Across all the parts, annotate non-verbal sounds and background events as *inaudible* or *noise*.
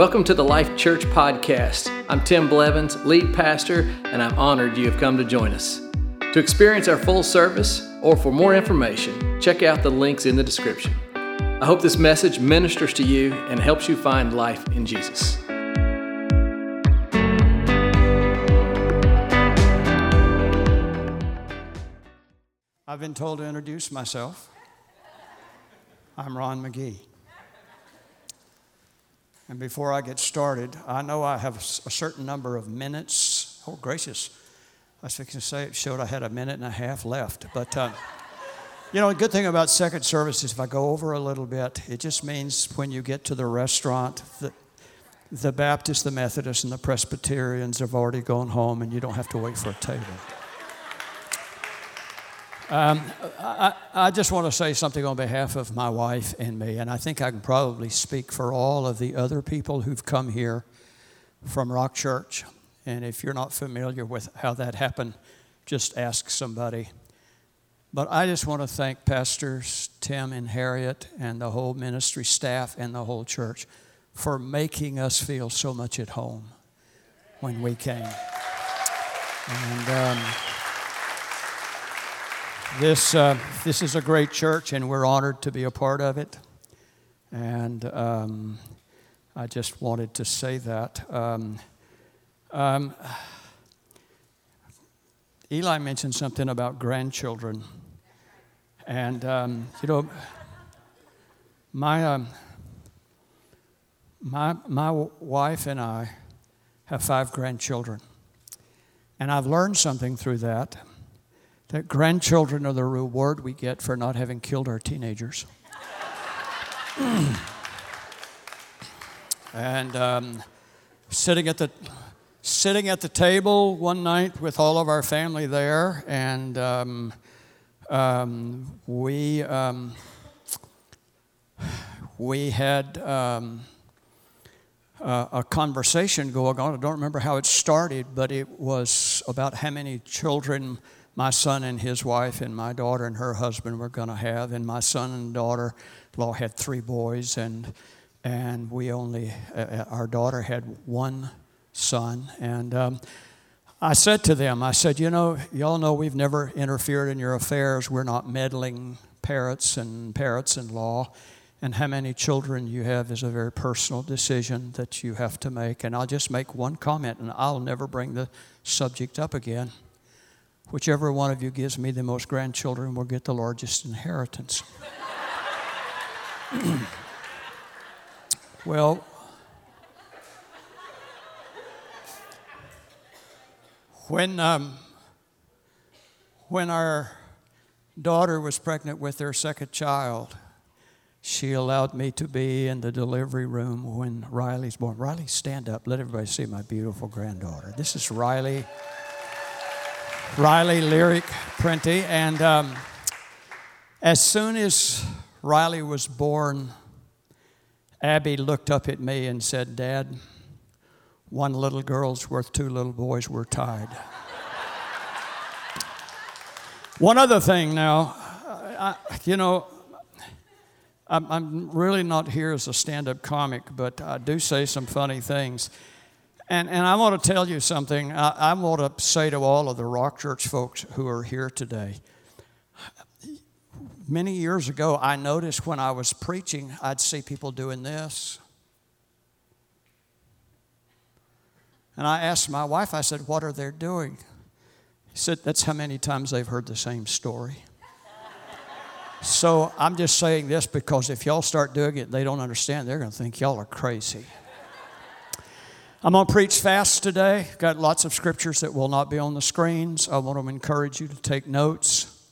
Welcome to the Life Church Podcast. I'm Tim Blevins, lead pastor, and I'm honored you have come to join us. To experience our full service or for more information, check out the links in the description. I hope this message ministers to you and helps you find life in Jesus. I've been told to introduce myself. I'm Ron McGee. And before I get started, I know I have a certain number of minutes. Oh, gracious. I was fixing to say it showed I had a minute and a half left. But, uh, *laughs* you know, the good thing about second service is if I go over a little bit, it just means when you get to the restaurant, the, the Baptists, the Methodists, and the Presbyterians have already gone home and you don't have to wait for a table. Um, I, I, just want to say something on behalf of my wife and me, and I think I can probably speak for all of the other people who've come here from Rock Church. And if you're not familiar with how that happened, just ask somebody. But I just want to thank Pastors Tim and Harriet and the whole ministry staff and the whole church for making us feel so much at home when we came. And. Um, this, uh, this is a great church, and we're honored to be a part of it. And um, I just wanted to say that. Um, um, Eli mentioned something about grandchildren. And, um, you know, my, um, my, my wife and I have five grandchildren. And I've learned something through that that grandchildren are the reward we get for not having killed our teenagers. *clears throat* and um, sitting at the sitting at the table one night with all of our family there, and um, um, we um, we had um, uh, a conversation going on. I don't remember how it started, but it was about how many children my son and his wife and my daughter and her husband were going to have. And my son and daughter law had three boys, and and we only uh, uh, our daughter had one son. And um, I said to them, I said, you know, y'all know we've never interfered in your affairs. We're not meddling parents and parents in law. And how many children you have is a very personal decision that you have to make. And I'll just make one comment, and I'll never bring the subject up again. Whichever one of you gives me the most grandchildren will get the largest inheritance. *clears throat* well, when, um, when our daughter was pregnant with their second child, she allowed me to be in the delivery room when Riley's born. Riley, stand up. Let everybody see my beautiful granddaughter. This is Riley. Riley Lyric Prenty. And um, as soon as Riley was born, Abby looked up at me and said, Dad, one little girl's worth two little boys were tied. *laughs* one other thing now, I, you know, I'm, I'm really not here as a stand up comic, but I do say some funny things. And, and I want to tell you something. I, I want to say to all of the Rock Church folks who are here today. Many years ago, I noticed when I was preaching, I'd see people doing this. And I asked my wife, I said, What are they doing? He said, That's how many times they've heard the same story. so I'm just saying this because if y'all start doing it, they don't understand. They're going to think y'all are crazy. I'm going to preach fast today. Got lots of scriptures that will not be on the screens. I want to encourage you to take notes.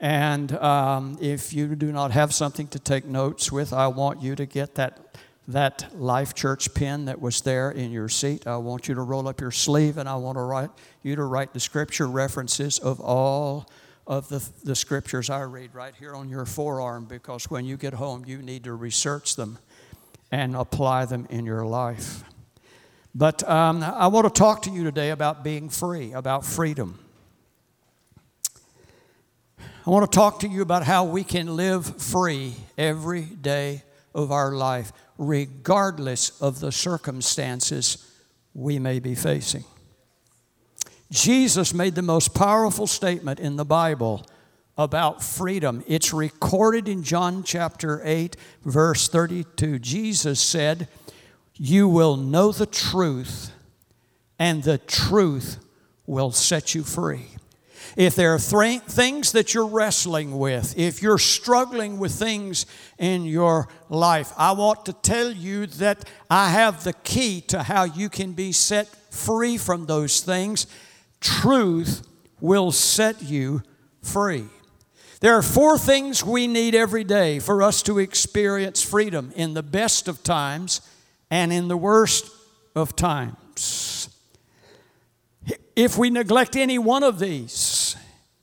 And um, if you do not have something to take notes with, I want you to get that, that Life Church pen that was there in your seat. I want you to roll up your sleeve and I want to write, you to write the scripture references of all of the, the scriptures I read right here on your forearm because when you get home, you need to research them and apply them in your life. But um, I want to talk to you today about being free, about freedom. I want to talk to you about how we can live free every day of our life regardless of the circumstances we may be facing. Jesus made the most powerful statement in the Bible about freedom. It's recorded in John chapter 8, verse 32. Jesus said, You will know the truth, and the truth will set you free. If there are th- things that you're wrestling with, if you're struggling with things in your life, I want to tell you that I have the key to how you can be set free from those things. Truth will set you free. There are four things we need every day for us to experience freedom in the best of times and in the worst of times. If we neglect any one of these,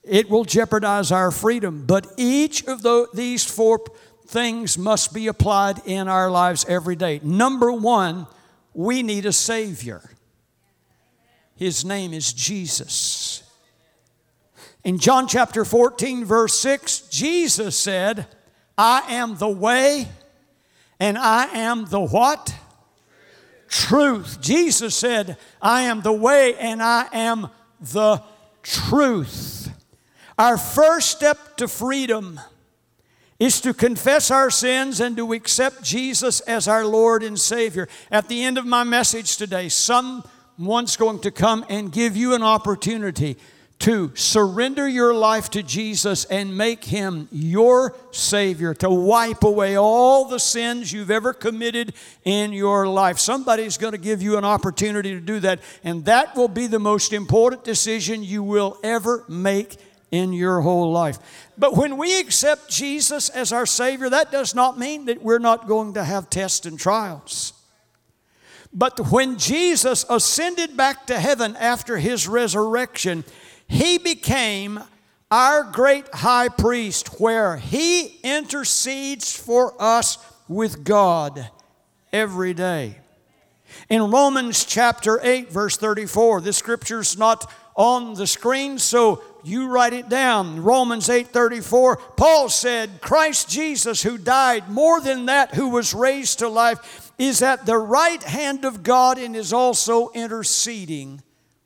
it will jeopardize our freedom. But each of the, these four things must be applied in our lives every day. Number one, we need a Savior. His name is Jesus. In John chapter 14, verse 6, Jesus said, I am the way and I am the what? Truth. Jesus said, I am the way and I am the truth. Our first step to freedom is to confess our sins and to accept Jesus as our Lord and Savior. At the end of my message today, someone's going to come and give you an opportunity to surrender your life to Jesus and make Him your Savior, to wipe away all the sins you've ever committed in your life. Somebody's going to give you an opportunity to do that, and that will be the most important decision you will ever make in your whole life. But when we accept Jesus as our Savior, that does not mean that we're not going to have tests and trials. But when Jesus ascended back to heaven after his resurrection, he became our great high priest, where he intercedes for us with God every day. In Romans chapter 8, verse 34, this scripture's not on the screen, so you write it down. Romans 8:34, Paul said, Christ Jesus, who died, more than that, who was raised to life, is at the right hand of God and is also interceding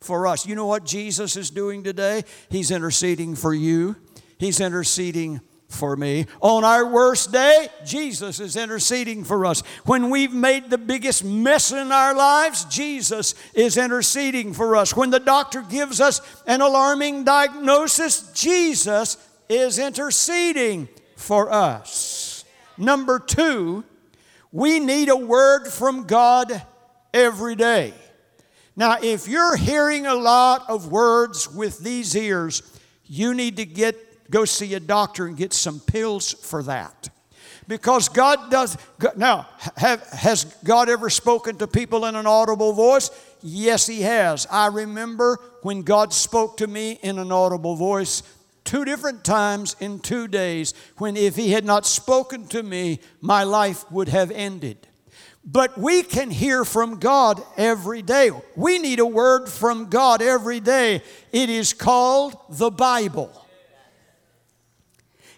for us. You know what Jesus is doing today? He's interceding for you, He's interceding for me. On our worst day, Jesus is interceding for us. When we've made the biggest mess in our lives, Jesus is interceding for us. When the doctor gives us an alarming diagnosis, Jesus is interceding for us. Number two, we need a word from God every day. Now, if you're hearing a lot of words with these ears, you need to get go see a doctor and get some pills for that. Because God does now have, has God ever spoken to people in an audible voice? Yes, he has. I remember when God spoke to me in an audible voice two different times in 2 days when if he had not spoken to me, my life would have ended. But we can hear from God every day. We need a word from God every day. It is called the Bible.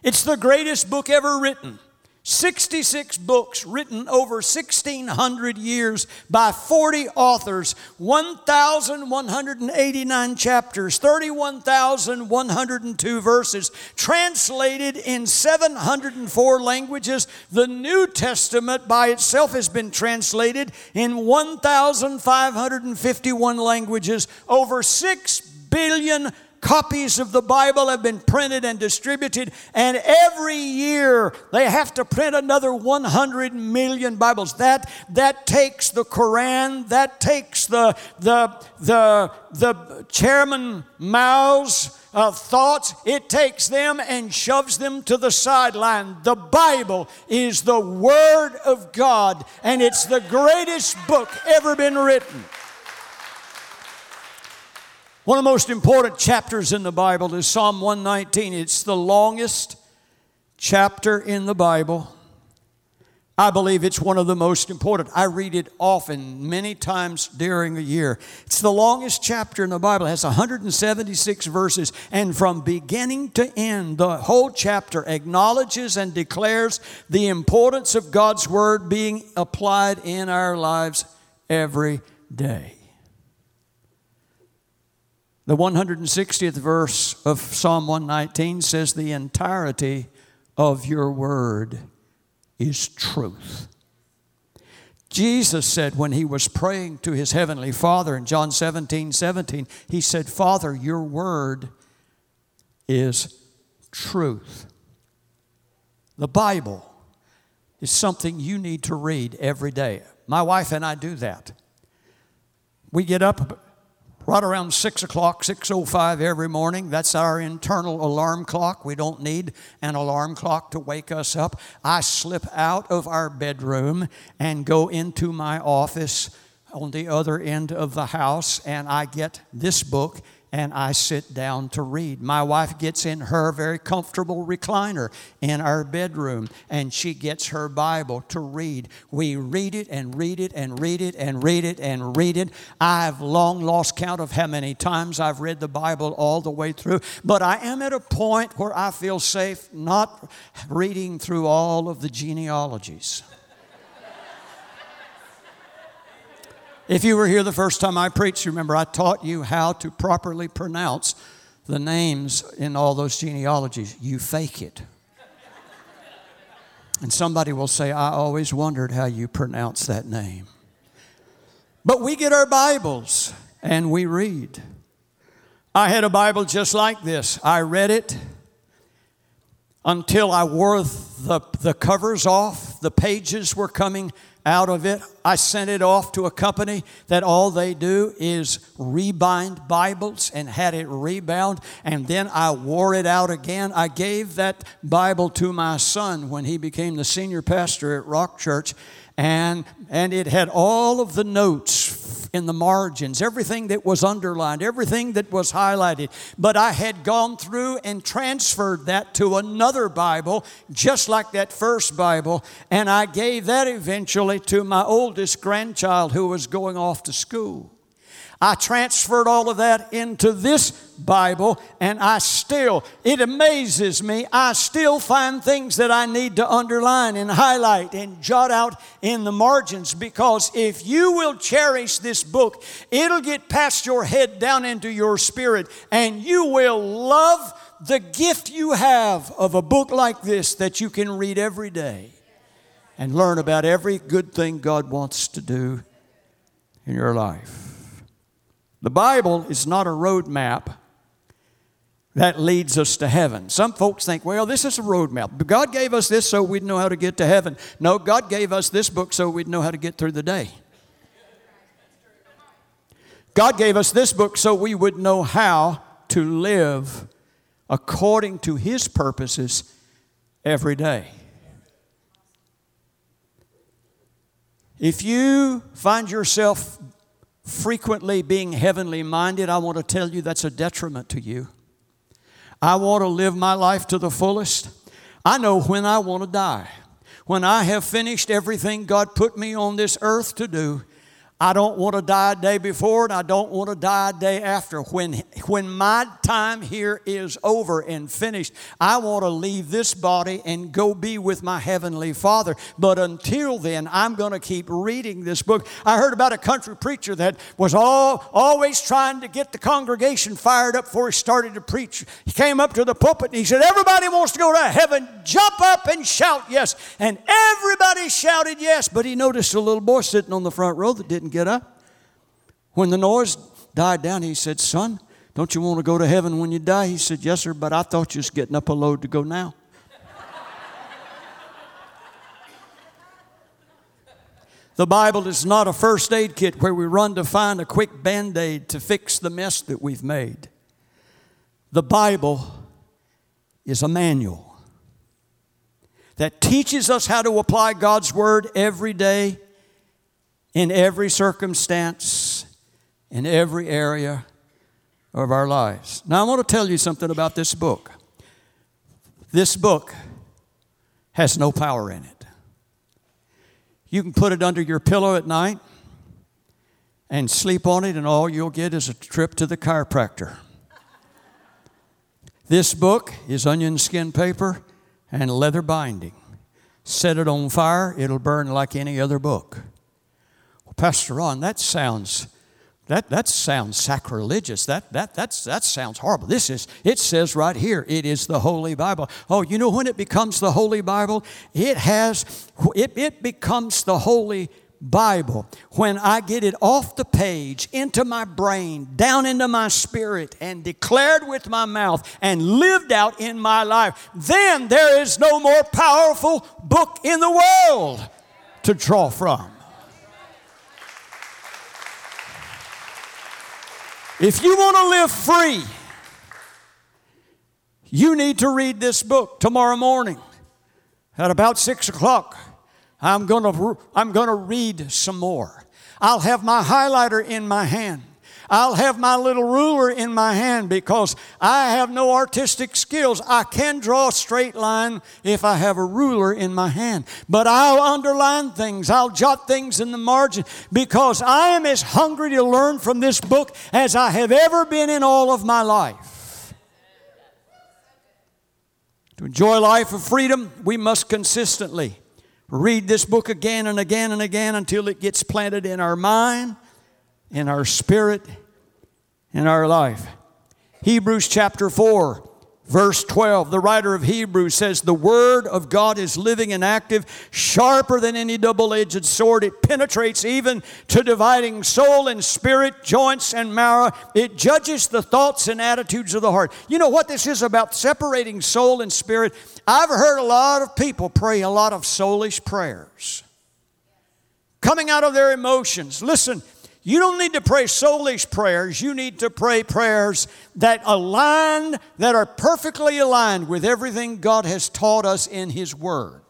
It's the greatest book ever written. 66 books written over 1,600 years by 40 authors, 1,189 chapters, 31,102 verses, translated in 704 languages. The New Testament by itself has been translated in 1,551 languages, over 6 billion copies of the Bible have been printed and distributed, and every year they have to print another 100 million Bibles. That, that takes the Quran, that takes the, the, the, the Chairman Mao's uh, thoughts, it takes them and shoves them to the sideline. The Bible is the Word of God, and it's the greatest book ever been written. One of the most important chapters in the Bible is Psalm 119. It's the longest chapter in the Bible. I believe it's one of the most important. I read it often, many times during a year. It's the longest chapter in the Bible. It has 176 verses, and from beginning to end, the whole chapter acknowledges and declares the importance of God's Word being applied in our lives every day. The 160th verse of Psalm 119 says, The entirety of your word is truth. Jesus said when he was praying to his heavenly Father in John 17 17, he said, Father, your word is truth. The Bible is something you need to read every day. My wife and I do that. We get up right around 6 o'clock, 6.05 every morning. That's our internal alarm clock. We don't need an alarm clock to wake us up. I slip out of our bedroom and go into my office on the other end of the house, and I get this book and I sit down to read. My wife gets in her very comfortable recliner in our bedroom and she gets her Bible to read. We read it and read it and read it and read it and read it. I've long lost count of how many times I've read the Bible all the way through, but I am at a point where I feel safe not reading through all of the genealogies. If you were here the first time I preached, remember I taught you how to properly pronounce the names in all those genealogies. You fake it. And somebody will say, I always wondered how you pronounce that name. But we get our Bibles and we read. I had a Bible just like this. I read it until I wore the, the covers off, the pages were coming out of it. I sent it off to a company that all they do is rebind Bibles and had it rebound, and then I wore it out again. I gave that Bible to my son when he became the senior pastor at Rock Church, and, and it had all of the notes in the margins, everything that was underlined, everything that was highlighted. But I had gone through and transferred that to another Bible, just like that first Bible, and I gave that eventually to my oldest grandchild who was going off to school. I transferred all of that into this Bible, and I still, it amazes me, I still find things that I need to underline and highlight and jot out in the margins because if you will cherish this book, it'll get past your head down into your spirit, and you will love the gift you have of a book like this that you can read every day and learn about every good thing God wants to do in your life. The Bible is not a road map that leads us to heaven. Some folks think, well, this is a road map. God gave us this so we'd know how to get to heaven. No, God gave us this book so we'd know how to get through the day. God gave us this book so we would know how to live according to His purposes every day. If you find yourself frequently being heavenly minded, I want to tell you that's a detriment to you. I want to live my life to the fullest. I know when I want to die. When I have finished everything God put me on this earth to do, I don't want to die a day before and I don't want to die a day after. When, when my time here is over and finished, I want to leave this body and go be with my Heavenly Father. But until then, I'm going to keep reading this book. I heard about a country preacher that was all, always trying to get the congregation fired up before he started to preach. He came up to the pulpit and he said, Everybody wants to go to heaven. Jump up and shout yes. And everybody shouted yes. But he noticed a little boy sitting on the front row that didn't get up. When the noise died down, he said, Son, don't you want to go to heaven when you die? He said, Yes, sir, but I thought you was getting up a load to go now. The Bible is not a first aid kit where we run to find a quick band aid to fix the mess that we've made. The Bible is a manual that teaches us how to apply God's Word every day in every circumstance, in every area of our lives. Now, I want to tell you something about this book. This book has no power in it. You can put it under your pillow at night and sleep on it, and all you'll get is a trip to the chiropractor. This book is onion skin paper and leather binding. Set it on fire, it'll burn like any other book. Pastor Ron, that sounds that, that sounds sacrilegious. That, that, that's, that sounds horrible. This is, it says right here, it is the Holy Bible. Oh, you know when it becomes the Holy Bible? It has, it, it becomes the Holy Bible when I get it off the page, into my brain, down into my spirit, and declared with my mouth and lived out in my life. Then there is no more powerful book in the world to draw from. If you want to live free, you need to read this book tomorrow morning at about six o'clock. I'm going to, I'm going to read some more. I'll have my highlighter in my hand. I'll have my little ruler in my hand because I have no artistic skills. I can draw a straight line if I have a ruler in my hand. But I'll underline things, I'll jot things in the margin because I am as hungry to learn from this book as I have ever been in all of my life. To enjoy life of freedom, we must consistently read this book again and again and again until it gets planted in our mind in our spirit, in our life. Hebrews chapter 4, verse 12, the writer of Hebrews says, The word of God is living and active, sharper than any double edged sword. It penetrates even to dividing soul and spirit, joints and marrow. It judges the thoughts and attitudes of the heart. You know what this is about separating soul and spirit? I've heard a lot of people pray a lot of soulish prayers coming out of their emotions. Listen, you don't need to pray soulish prayers. You need to pray prayers that align, that are perfectly aligned with everything God has taught us in His Word.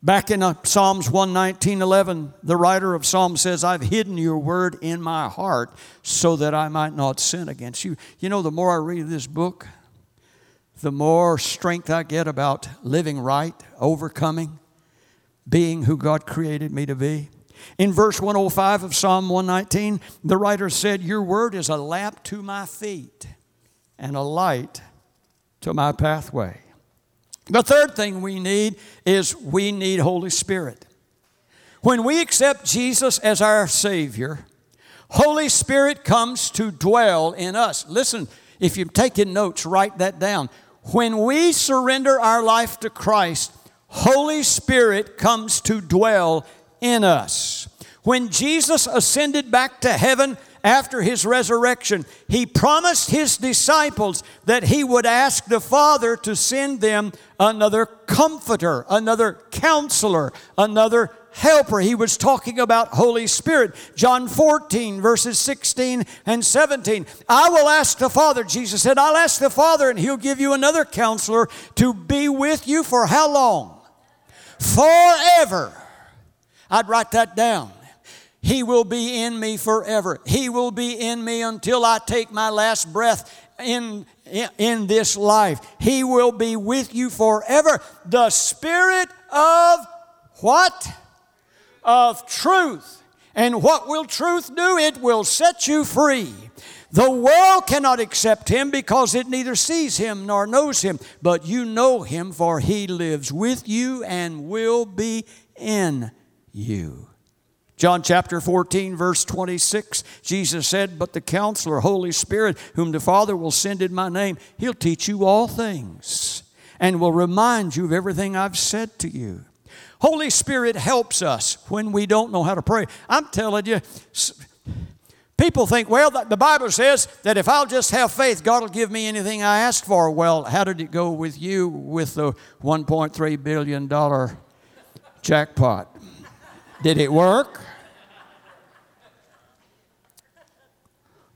Back in uh, Psalms 119 11, the writer of Psalms says, I've hidden your word in my heart so that I might not sin against you. You know, the more I read this book, the more strength I get about living right, overcoming, being who God created me to be. In verse 105 of Psalm 119, the writer said, Your word is a lamp to my feet and a light to my pathway. The third thing we need is we need Holy Spirit. When we accept Jesus as our Savior, Holy Spirit comes to dwell in us. Listen, if you're taking notes, write that down. When we surrender our life to Christ, Holy Spirit comes to dwell in us. When Jesus ascended back to heaven after his resurrection, he promised his disciples that he would ask the Father to send them another comforter, another counselor, another helper. He was talking about Holy Spirit. John 14, verses 16 and 17. I will ask the Father, Jesus said, I'll ask the Father, and he'll give you another counselor to be with you for how long? Forever I'd write that down. He will be in me forever. He will be in me until I take my last breath in, in this life. He will be with you forever. The Spirit of what? Of truth. And what will truth do? It will set you free. The world cannot accept him because it neither sees him nor knows him, but you know him, for he lives with you and will be in you. John chapter 14, verse 26, Jesus said, But the counselor, Holy Spirit, whom the Father will send in my name, he'll teach you all things and will remind you of everything I've said to you. Holy Spirit helps us when we don't know how to pray. I'm telling you, people think, well, the Bible says that if I'll just have faith, God will give me anything I ask for. Well, how did it go with you with the $1.3 billion jackpot? Did it work?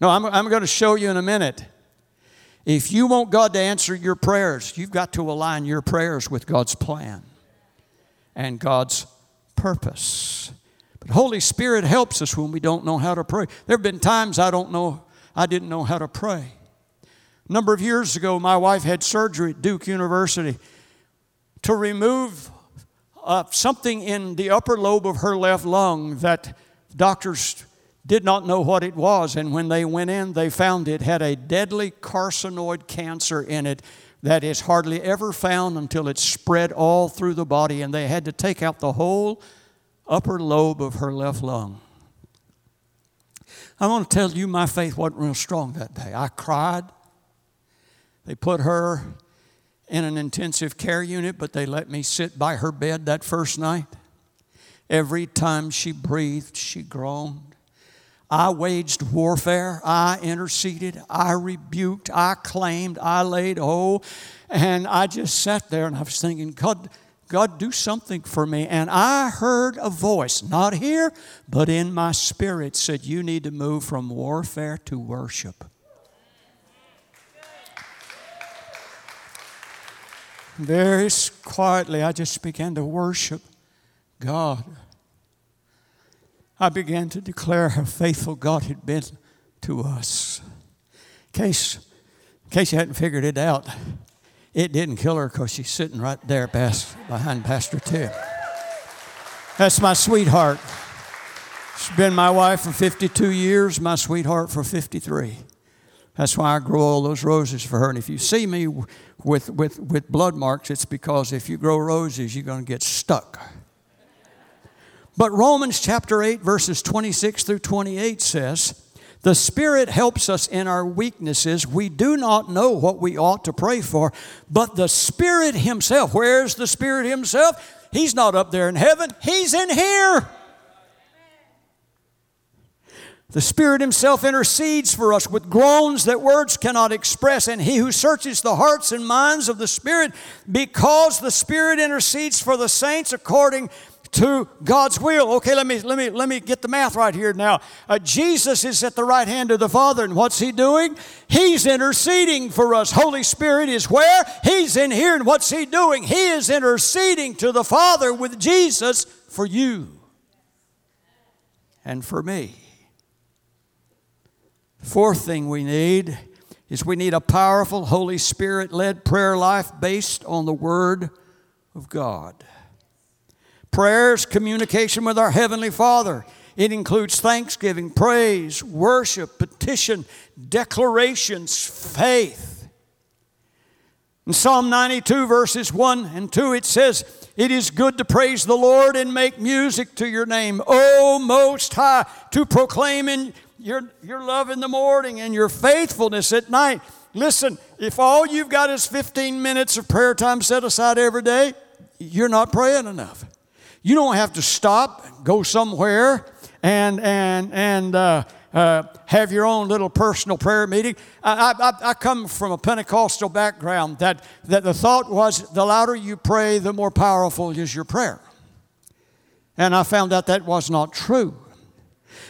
No, I'm, I'm going to show you in a minute. If you want God to answer your prayers, you've got to align your prayers with God's plan and God's purpose. But Holy Spirit helps us when we don't know how to pray. There have been times I don't know, I didn't know how to pray. A number of years ago, my wife had surgery at Duke University to remove uh, something in the upper lobe of her left lung that doctors did not know what it was. And when they went in, they found it had a deadly carcinoid cancer in it that is hardly ever found until it's spread all through the body. And they had to take out the whole upper lobe of her left lung. I want to tell you, my faith wasn't real strong that day. I cried. They put her in an intensive care unit, but they let me sit by her bed that first night. Every time she breathed, she groaned. I waged warfare. I interceded. I rebuked. I claimed. I laid hold. And I just sat there and I was thinking, God, God, do something for me. And I heard a voice, not here, but in my spirit, said, You need to move from warfare to worship. Very quietly, I just began to worship God. I began to declare how faithful God had been to us. In case, in case you hadn't figured it out, it didn't kill her because she's sitting right there past, behind Pastor Tim. That's my sweetheart. She's been my wife for 52 years, my sweetheart for 53. That's why I grow all those roses for her. And if you see me with, with, with blood marks, it's because if you grow roses, you're going to get stuck. But Romans chapter 8, verses 26 through 28 says, the Spirit helps us in our weaknesses. We do not know what we ought to pray for, but the Spirit Himself, where's the Spirit Himself? He's not up there in heaven, He's in here. The Spirit Himself intercedes for us with groans that words cannot express, and He who searches the hearts and minds of the Spirit, because the Spirit intercedes for the saints according to God's will. Okay, let me let me let me get the math right here now. Uh, Jesus is at the right hand of the Father, and what's he doing? He's interceding for us. Holy Spirit is where? He's in here, and what's he doing? He is interceding to the Father with Jesus for you and for me. Fourth thing we need is we need a powerful Holy Spirit led prayer life based on the Word of God. Prayers, communication with our Heavenly Father. It includes thanksgiving, praise, worship, petition, declarations, faith. In Psalm 92, verses 1 and 2, it says, It is good to praise the Lord and make music to your name, O Most High, to proclaim in your, your love in the morning and your faithfulness at night. Listen, if all you've got is 15 minutes of prayer time set aside every day, you're not praying enough. You don't have to stop, go somewhere, and and and uh, uh, have your own little personal prayer meeting. I, I, I come from a Pentecostal background that that the thought was the louder you pray, the more powerful is your prayer. And I found out that was not true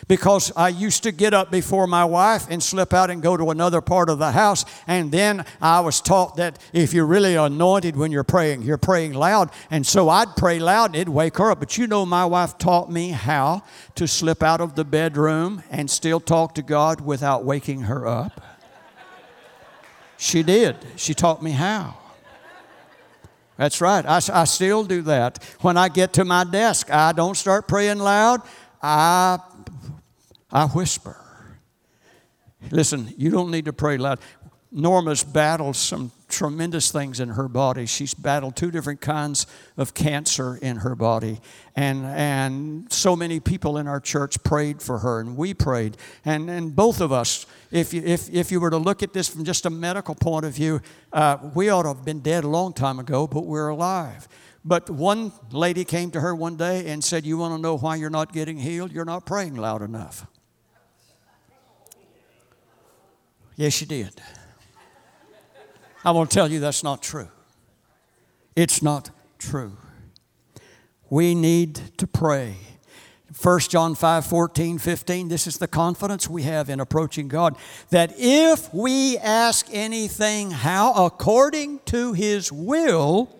because I used to get up before my wife and slip out and go to another part of the house. And then I was taught that if you're really anointed when you're praying, you're praying loud. And so I'd pray loud and it'd wake her up. But you know, my wife taught me how to slip out of the bedroom and still talk to God without waking her up. She did. She taught me how. That's right. I, I still do that. When I get to my desk, I don't start praying loud. I I whisper. Listen, you don't need to pray loud. Norma's battled some tremendous things in her body. She's battled two different kinds of cancer in her body. And, and so many people in our church prayed for her, and we prayed. And, and both of us, if you, if, if you were to look at this from just a medical point of view, uh, we ought to have been dead a long time ago, but we're alive. But one lady came to her one day and said, You want to know why you're not getting healed? You're not praying loud enough. Yes, you did. I want to tell you that's not true. It's not true. We need to pray. 1 John 5 14, 15, this is the confidence we have in approaching God that if we ask anything how according to His will,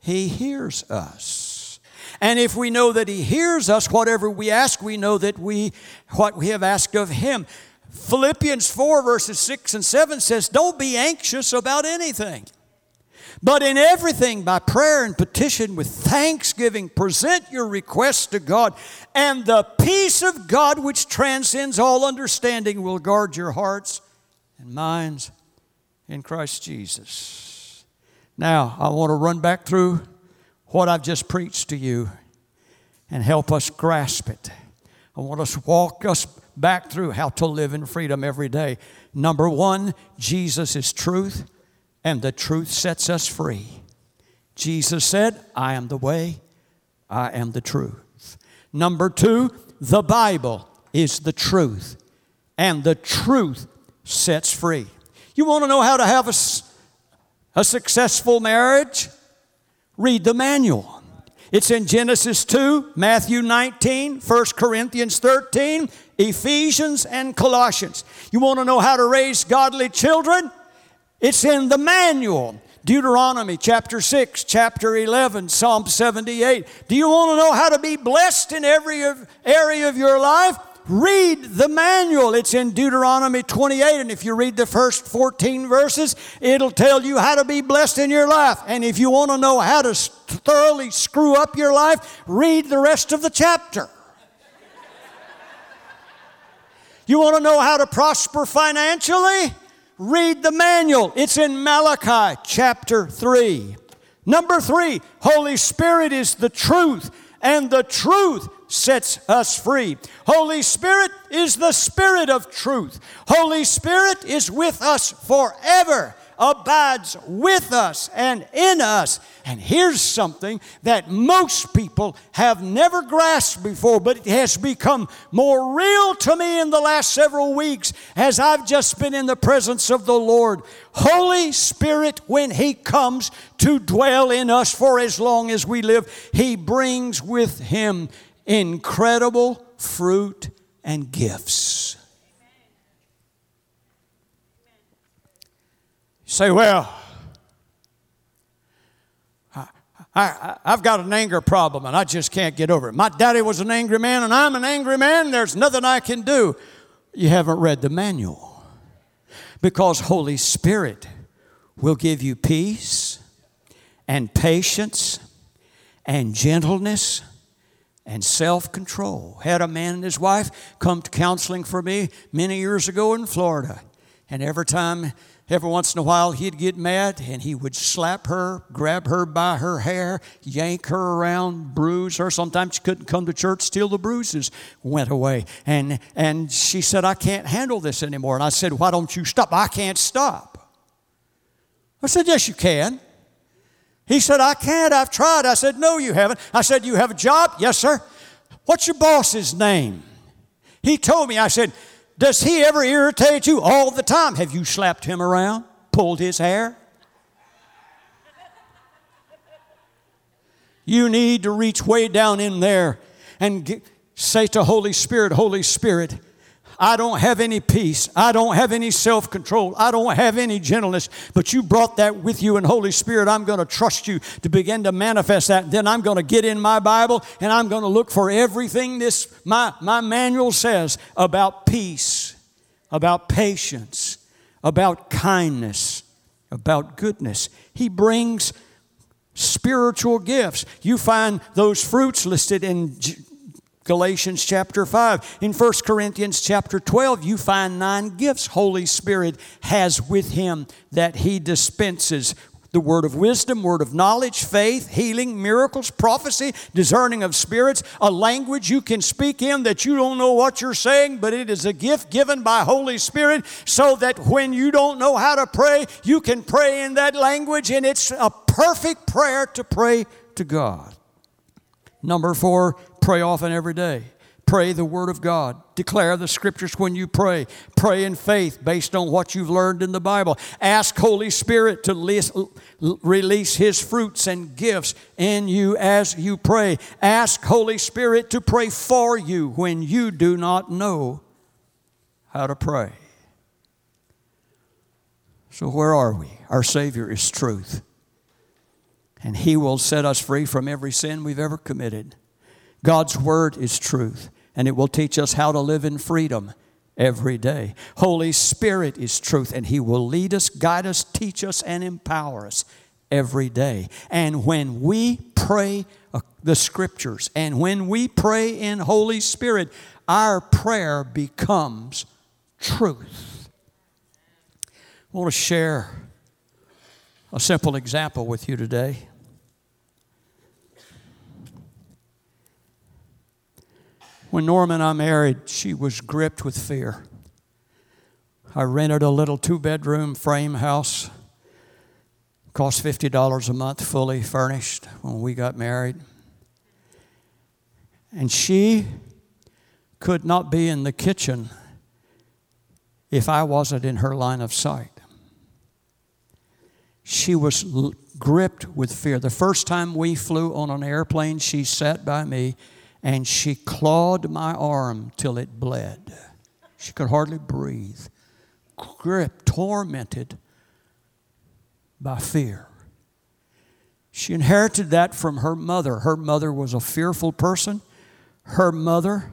He hears us. And if we know that He hears us, whatever we ask, we know that we what we have asked of Him. Philippians 4, verses 6 and 7 says, Don't be anxious about anything, But in everything, by prayer and petition with thanksgiving, present your requests to God, and the peace of God, which transcends all understanding, will guard your hearts and minds in Christ Jesus. Now, I want to run back through what I've just preached to you and help us grasp it. I want us to walk us back through how to live in freedom every day. Number one, Jesus is truth and the truth sets us free. Jesus said, I am the way, I am the truth. Number two, the Bible is the truth, and the truth sets free. You want to know how to have a, a successful marriage? Read the manual. It's in Genesis 2, Matthew 19, 1 Corinthians 13, Ephesians, and Colossians. You want to know how to raise godly children? It's in the manual. Deuteronomy chapter 6, chapter 11, Psalm 78. Do you want to know how to be blessed in every area of your life? Read the manual. It's in Deuteronomy 28. And if you read the first 14 verses, it'll tell you how to be blessed in your life. And if you want to know how to thoroughly screw up your life, read the rest of the chapter. You want to know how to prosper financially? Read the manual. It's in Malachi chapter 3. Number three, Holy Spirit is the truth, and the truth sets us free. Holy Spirit is the Spirit of truth. Holy Spirit is with us forever abides with us and in us. And here's something that most people have never grasped before, but it has become more real to me in the last several weeks as I've just been in the presence of the Lord. Holy Spirit, when He comes to dwell in us for as long as we live, He brings with Him incredible fruit and gifts. Say, well, I, have got an anger problem and I just can't get over it. My daddy was an angry man and I'm an angry man. There's nothing I can do. You haven't read the manual. Because Holy Spirit will give you peace and patience and gentleness and self control. Had a man and his wife come to counseling for me many years ago in Florida. And every time Every once in a while, he'd get mad and he would slap her, grab her by her hair, yank her around, bruise her. Sometimes she couldn't come to church till the bruises went away. And, and she said, I can't handle this anymore. And I said, Why don't you stop? I can't stop. I said, Yes, you can. He said, I can't. I've tried. I said, No, you haven't. I said, You have a job? Yes, sir. What's your boss's name? He told me, I said, does he ever irritate you all the time? Have you slapped him around, pulled his hair? You need to reach way down in there and get, say to Holy Spirit, Holy Spirit, I don't have any peace. I don't have any self control. I don't have any gentleness. But you brought that with you, and Holy Spirit, I'm going to trust you to begin to manifest that. Then I'm going to get in my Bible and I'm going to look for everything this my, my manual says about peace, about patience, about kindness, about goodness. He brings spiritual gifts. You find those fruits listed in Galatians chapter 5. In 1 Corinthians chapter 12, you find nine gifts Holy Spirit has with him that he dispenses the word of wisdom, word of knowledge, faith, healing, miracles, prophecy, discerning of spirits, a language you can speak in that you don't know what you're saying, but it is a gift given by Holy Spirit so that when you don't know how to pray, you can pray in that language and it's a perfect prayer to pray to God. Number four, pray often every day. Pray the Word of God. Declare the Scriptures when you pray. Pray in faith based on what you've learned in the Bible. Ask Holy Spirit to release His fruits and gifts in you as you pray. Ask Holy Spirit to pray for you when you do not know how to pray. So, where are we? Our Savior is truth and He will set us free from every sin we've ever committed. God's Word is truth, and it will teach us how to live in freedom every day. Holy Spirit is truth, and He will lead us, guide us, teach us, and empower us every day. And when we pray uh, the scriptures and when we pray in Holy Spirit, our prayer becomes truth. I want to share a simple example with you today. When Norma and I married, she was gripped with fear. I rented a little two bedroom frame house. Cost $50 a month, fully furnished, when we got married. And she could not be in the kitchen if I wasn't in her line of sight. She was l- gripped with fear. The first time we flew on an airplane, she sat by me and she clawed my arm till it bled. She could hardly breathe, gripped, tormented by fear. She inherited that from her mother. Her mother was a fearful person. Her mother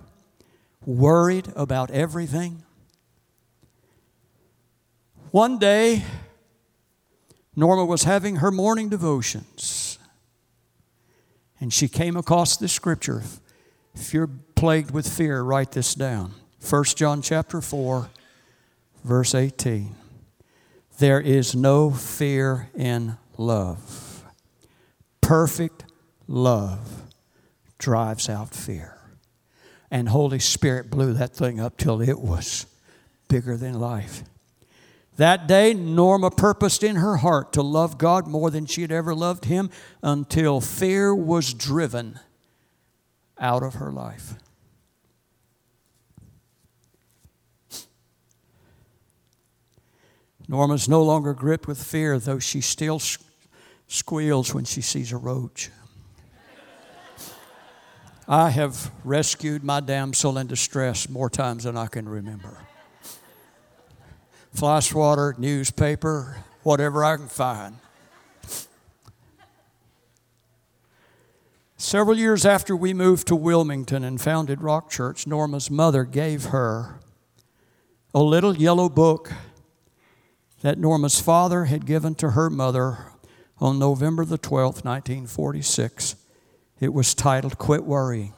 worried about everything. One day, Norma was having her morning devotions, and she came across this scripture. If you're plagued with fear, write this down. 1 John chapter 4, verse 18. There is no fear in love. Perfect love drives out fear. And Holy Spirit blew that thing up till it was bigger than life. That day, Norma purposed in her heart to love God more than she had ever loved Him until fear was driven out of her life. Norma's no longer gripped with fear, though she still squeals when she sees a roach. *laughs* I have rescued my damsel in distress more times than I can remember. Fly swatter, newspaper, whatever I can find. Several years after we moved to Wilmington and founded Rock Church, Norma's mother gave her a little yellow book that Norma's father had given to her mother on November the 12th, 1946. It was titled Quit Worrying.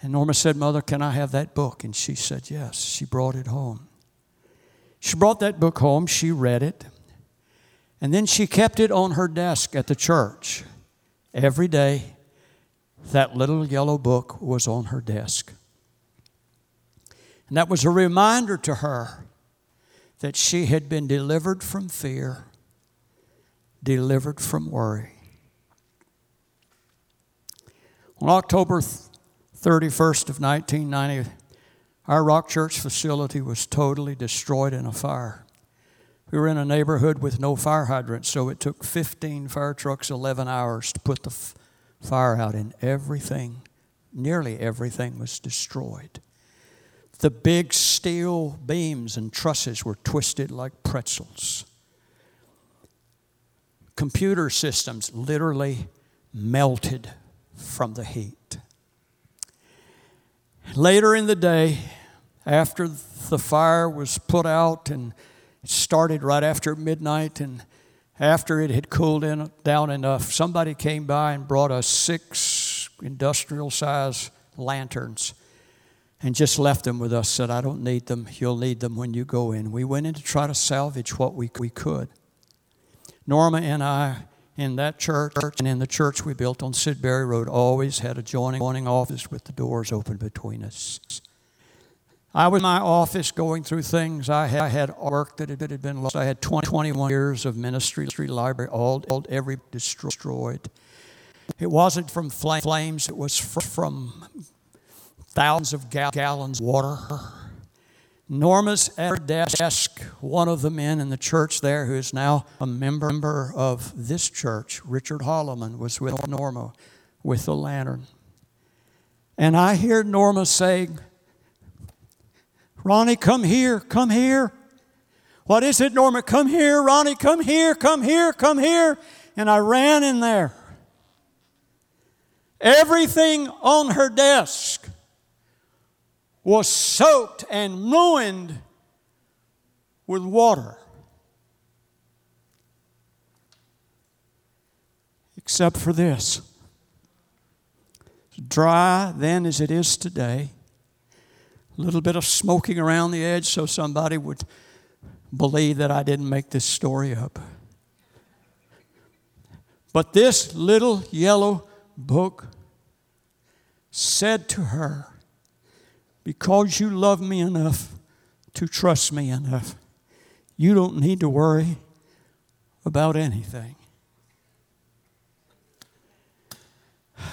And Norma said, Mother, can I have that book? And she said, Yes. She brought it home. She brought that book home, she read it, and then she kept it on her desk at the church. Every day, that little yellow book was on her desk. And that was a reminder to her that she had been delivered from fear, delivered from worry. On October 31st of 1990, our Rock Church facility was totally destroyed in a fire. We were in a neighborhood with no fire hydrants, so it took 15 fire trucks 11 hours to put the f- fire out, and everything, nearly everything, was destroyed. The big steel beams and trusses were twisted like pretzels. Computer systems literally melted from the heat. Later in the day, after the fire was put out and it started right after midnight, and after it had cooled in, down enough, somebody came by and brought us six industrial size lanterns and just left them with us. Said, I don't need them. You'll need them when you go in. We went in to try to salvage what we, we could. Norma and I, in that church and in the church we built on Sidbury Road, always had a joining office with the doors open between us. I was in my office going through things. I had, I had work that had been lost. I had 20, 21 years of ministry, library, all, all every destroyed. It wasn't from flames, it was from thousands of gallons of water. Norma's at her desk, one of the men in the church there who is now a member of this church, Richard Holloman, was with Norma with the lantern. And I hear Norma saying, Ronnie, come here, come here. What is it, Norma? Come here, Ronnie, come here, come here, come here. And I ran in there. Everything on her desk was soaked and ruined with water. except for this. Dry then as it is today. A little bit of smoking around the edge so somebody would believe that I didn't make this story up. But this little yellow book said to her, Because you love me enough to trust me enough, you don't need to worry about anything. I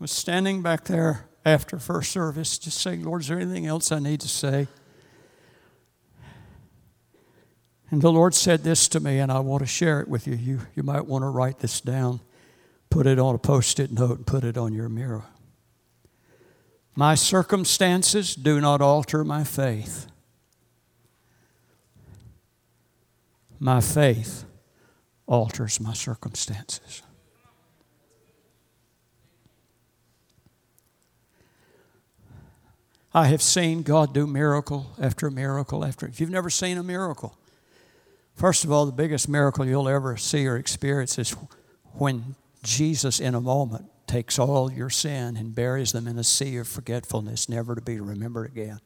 was standing back there after first service just saying, Lord, is there anything else I need to say? And the Lord said this to me, and I want to share it with you. You, you might want to write this down, put it on a post it note, and put it on your mirror. My circumstances do not alter my faith. My faith alters my circumstances. I have seen God do miracle after miracle after. If you've never seen a miracle, First of all, the biggest miracle you'll ever see or experience is when Jesus, in a moment, takes all your sin and buries them in a sea of forgetfulness, never to be remembered again.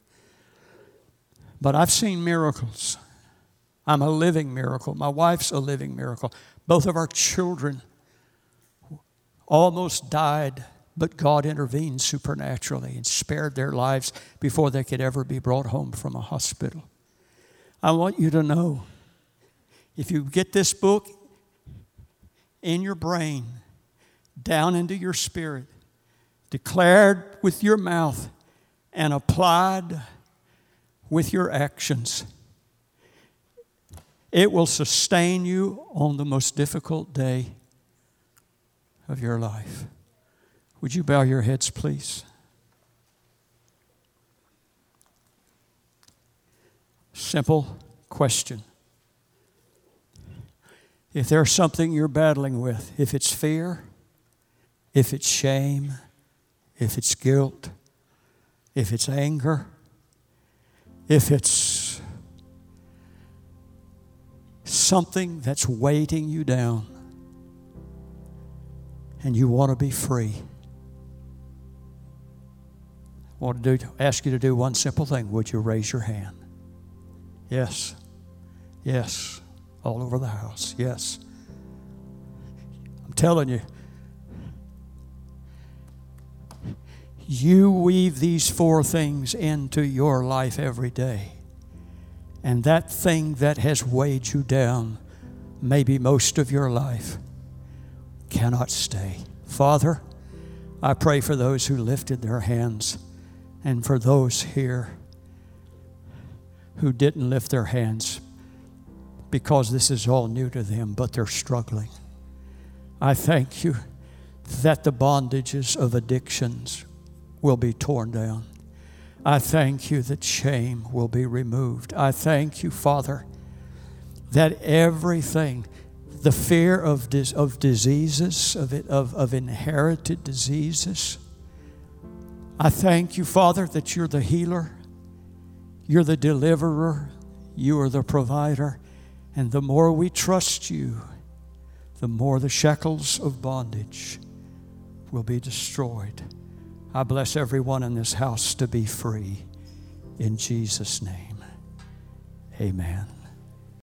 But I've seen miracles. I'm a living miracle. My wife's a living miracle. Both of our children almost died, but God intervened supernaturally and spared their lives before they could ever be brought home from a hospital. I want you to know if you get this book in your brain, down into your spirit, declared with your mouth, and applied with your actions, it will sustain you on the most difficult day of your life. Would you bow your heads, please? Simple question. If there's something you're battling with, if it's fear, if it's shame, if it's guilt, if it's anger, if it's something that's weighting you down and you want to be free, I want to do, ask you to do one simple thing. Would you raise your hand? Yes. Yes all over the house. Yes. I'm telling you, you weave these four things into your life every day. And that thing that has weighed you down, maybe most of your life, cannot stay. Father, I pray for those who lifted their hands and for those here who didn't lift their hands because this is all new to them, but they're struggling. I thank you that the bondages of addictions will be torn down. I thank you that shame will be removed. I thank you, Father, that everything, the fear of, dis, of diseases, of, it, of, of inherited diseases, I thank you, Father, that you're the healer, you're the deliverer, you are the provider. And the more we trust you, the more the shackles of bondage will be destroyed. I bless everyone in this house to be free. In Jesus' name, amen.